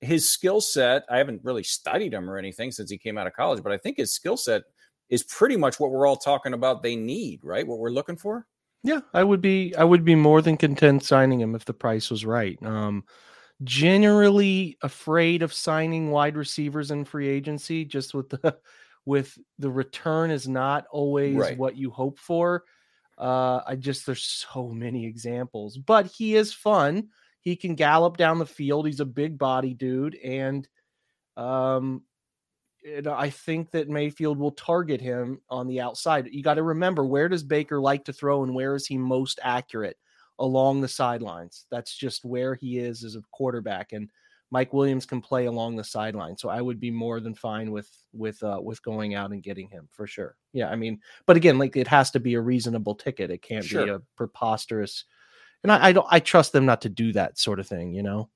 his skill set, I haven't really studied him or anything since he came out of college, but I think his skill set is pretty much what we're all talking about they need, right? What we're looking for. Yeah, I would be I would be more than content signing him if the price was right. Um generally afraid of signing wide receivers in free agency just with the with the return is not always right. what you hope for. Uh I just there's so many examples, but he is fun. He can gallop down the field. He's a big body dude, and um, and I think that Mayfield will target him on the outside. You got to remember where does Baker like to throw, and where is he most accurate along the sidelines? That's just where he is as a quarterback, and Mike Williams can play along the sideline. So I would be more than fine with with uh, with going out and getting him for sure. Yeah, I mean, but again, like it has to be a reasonable ticket. It can't sure. be a preposterous and I, I don't I trust them not to do that sort of thing, you know.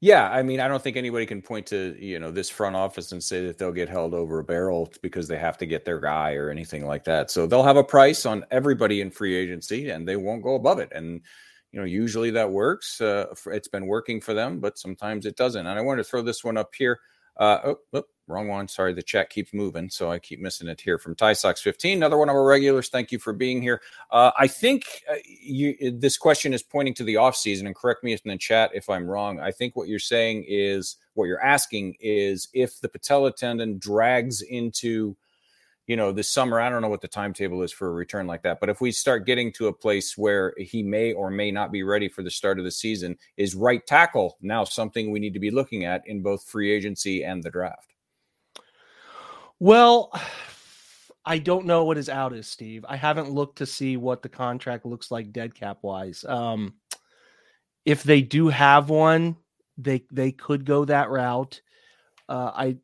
Yeah, I mean, I don't think anybody can point to you know this front office and say that they'll get held over a barrel because they have to get their guy or anything like that. So they'll have a price on everybody in free agency, and they won't go above it. And you know, usually that works. Uh, it's been working for them, but sometimes it doesn't. And I want to throw this one up here. Uh, oh, oh, wrong one. Sorry, the chat keeps moving, so I keep missing it here from Ty Sox 15. Another one of our regulars. Thank you for being here. Uh, I think uh, you, this question is pointing to the offseason, and correct me in the chat if I'm wrong. I think what you're saying is what you're asking is if the patella tendon drags into you know, this summer, I don't know what the timetable is for a return like that. But if we start getting to a place where he may or may not be ready for the start of the season, is right tackle now something we need to be looking at in both free agency and the draft? Well, I don't know what his out is, Steve. I haven't looked to see what the contract looks like dead cap wise. Um, if they do have one, they they could go that route. Uh, I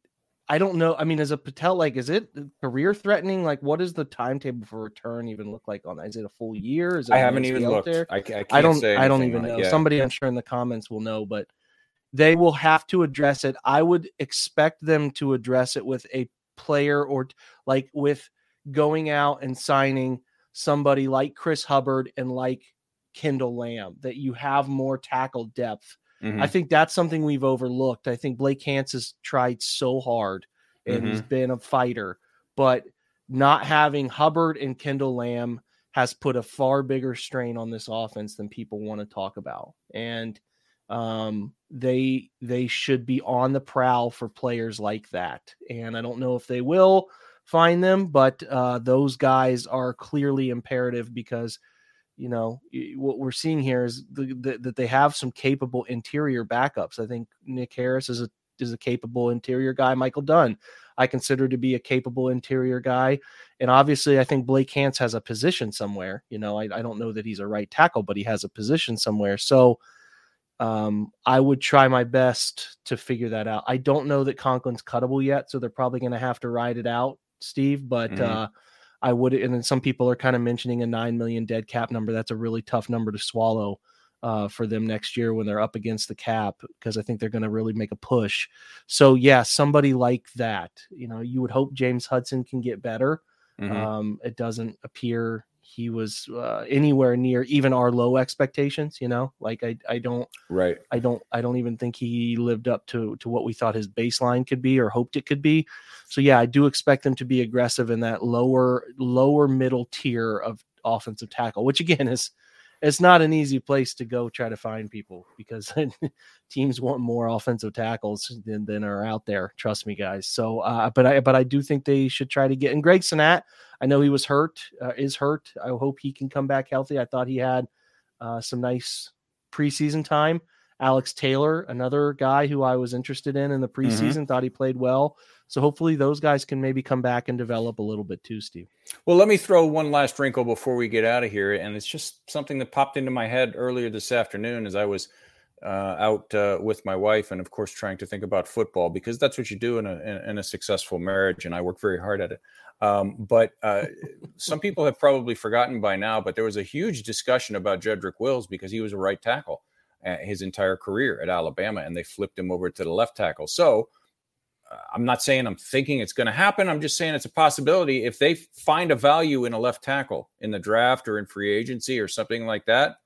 I don't know. I mean, as a Patel, like, is it career threatening? Like, what does the timetable for return even look like on that? Is it a full year? Is it I haven't even looked. There? I, I, I don't. I don't even know. Somebody, I'm sure in the comments will know, but they will have to address it. I would expect them to address it with a player or like with going out and signing somebody like Chris Hubbard and like Kendall Lamm, that you have more tackle depth Mm-hmm. I think that's something we've overlooked. I think Blake Hance has tried so hard and mm-hmm. he's been a fighter, but not having Hubbard and Kendall Lamm has put a far bigger strain on this offense than people want to talk about. And um, they they should be on the prowl for players like that. And I don't know if they will find them, but uh, those guys are clearly imperative because – you know what we're seeing here is the, the, that they have some capable interior backups. I think Nick Harris is a is a capable interior guy. Michael Dunn, I consider to be a capable interior guy, and obviously, I think Blake Hance has a position somewhere. You know, I, I don't know that he's a right tackle, but he has a position somewhere. So. Um, I would try my best to figure that out. I don't know that Conklin's cuttable yet, so they're probably going to have to ride it out, Steve. But mm-hmm. uh, I would, and then some people are kind of mentioning a nine million dead cap number. That's a really tough number to swallow uh, for them next year when they're up against the cap because I think they're going to really make a push. So yeah, somebody like that. You know, you would hope James Hudson can get better. Mm-hmm. Um, it doesn't appear he was uh, anywhere near even our low expectations you know? Like i i don't right. I don't i don't even think he lived up to to what we thought his baseline could be or hoped it could be. So yeah i do expect them to be aggressive in that lower lower middle tier of offensive tackle which again is it's not an easy place to go try to find people because teams want more offensive tackles than, than are out there. Trust me, guys. So, uh, but I but I do think they should try to get. And Greg Senat, I know he was hurt, uh, is hurt. I hope he can come back healthy. I thought he had uh, some nice preseason time. Alex Taylor, another guy who I was interested in in the mm-hmm. preseason, mm-hmm. thought he played well. So hopefully those guys can maybe come back and develop a little bit too, Steve. Well, let me throw one last wrinkle before we get out of here, and it's just something that popped into my head earlier this afternoon as I was uh, out uh, with my wife, and of course, trying to think about football because that's what you do in a in, in a successful marriage, and I work very hard at it. Um, but uh, some people have probably forgotten by now, but there was a huge discussion about Jedrick Wills because he was a right tackle his entire career at Alabama, and they flipped him over to the left tackle. So uh, I'm not saying I'm thinking it's going to happen. I'm just saying it's a possibility. If they find a value in a left tackle in the draft or in free agency or something like that,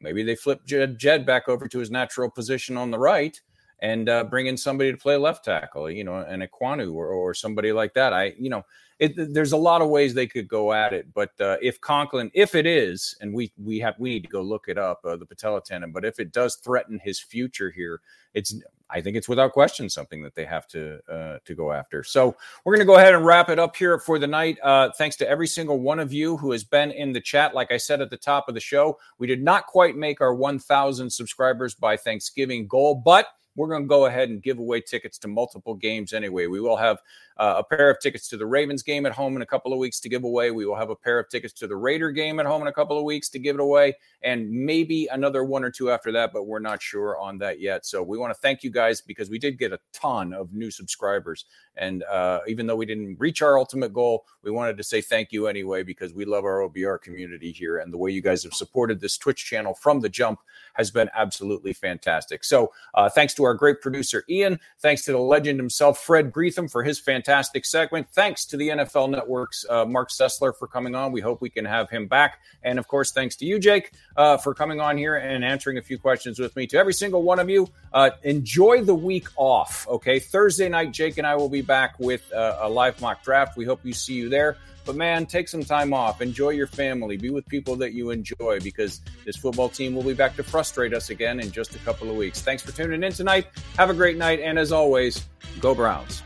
maybe they flip Jed, Jed back over to his natural position on the right and uh, bring in somebody to play left tackle, you know, an Ekwonu or, or somebody like that. I, you know, it, there's a lot of ways they could go at it. But uh, if Conklin, if it is, and we we have we need to go look it up, uh, the patella tendon. But if it does threaten his future here, it's I think it's without question something that they have to uh, to go after. So we're going to go ahead and wrap it up here for the night. Uh, thanks to every single one of you who has been in the chat. Like I said at the top of the show, we did not quite make our 1,000 subscribers by Thanksgiving goal, but we're going to go ahead and give away tickets to multiple games anyway. We will have uh, a pair of tickets to the Ravens game at home in a couple of weeks to give away. We will have a pair of tickets to the Raider game at home in a couple of weeks to give it away, and maybe another one or two after that, but we're not sure on that yet. So we want to thank you guys because we did get a ton of new subscribers. And uh, even though we didn't reach our ultimate goal, we wanted to say thank you anyway because we love our OBR community here. And the way you guys have supported this Twitch channel from the jump has been absolutely fantastic. So uh, thanks to our great producer, Ian. Thanks to the legend himself, Fred Greetham, for his fantastic segment. Thanks to the NFL Network's uh, Marc Sessler for coming on. We hope we can have him back. And of course, thanks to you, Jake, uh, for coming on here and answering a few questions with me. To every single one of you, uh, enjoy the week off. Okay. Thursday night, Jake and I will be back with uh, a live mock draft. We hope you see you there. But man, take some time off. Enjoy your family. Be with people that you enjoy because this football team will be back to frustrate us again in just a couple of weeks. Thanks for tuning in tonight. Have a great night. And as always, go Browns.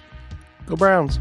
Go Browns.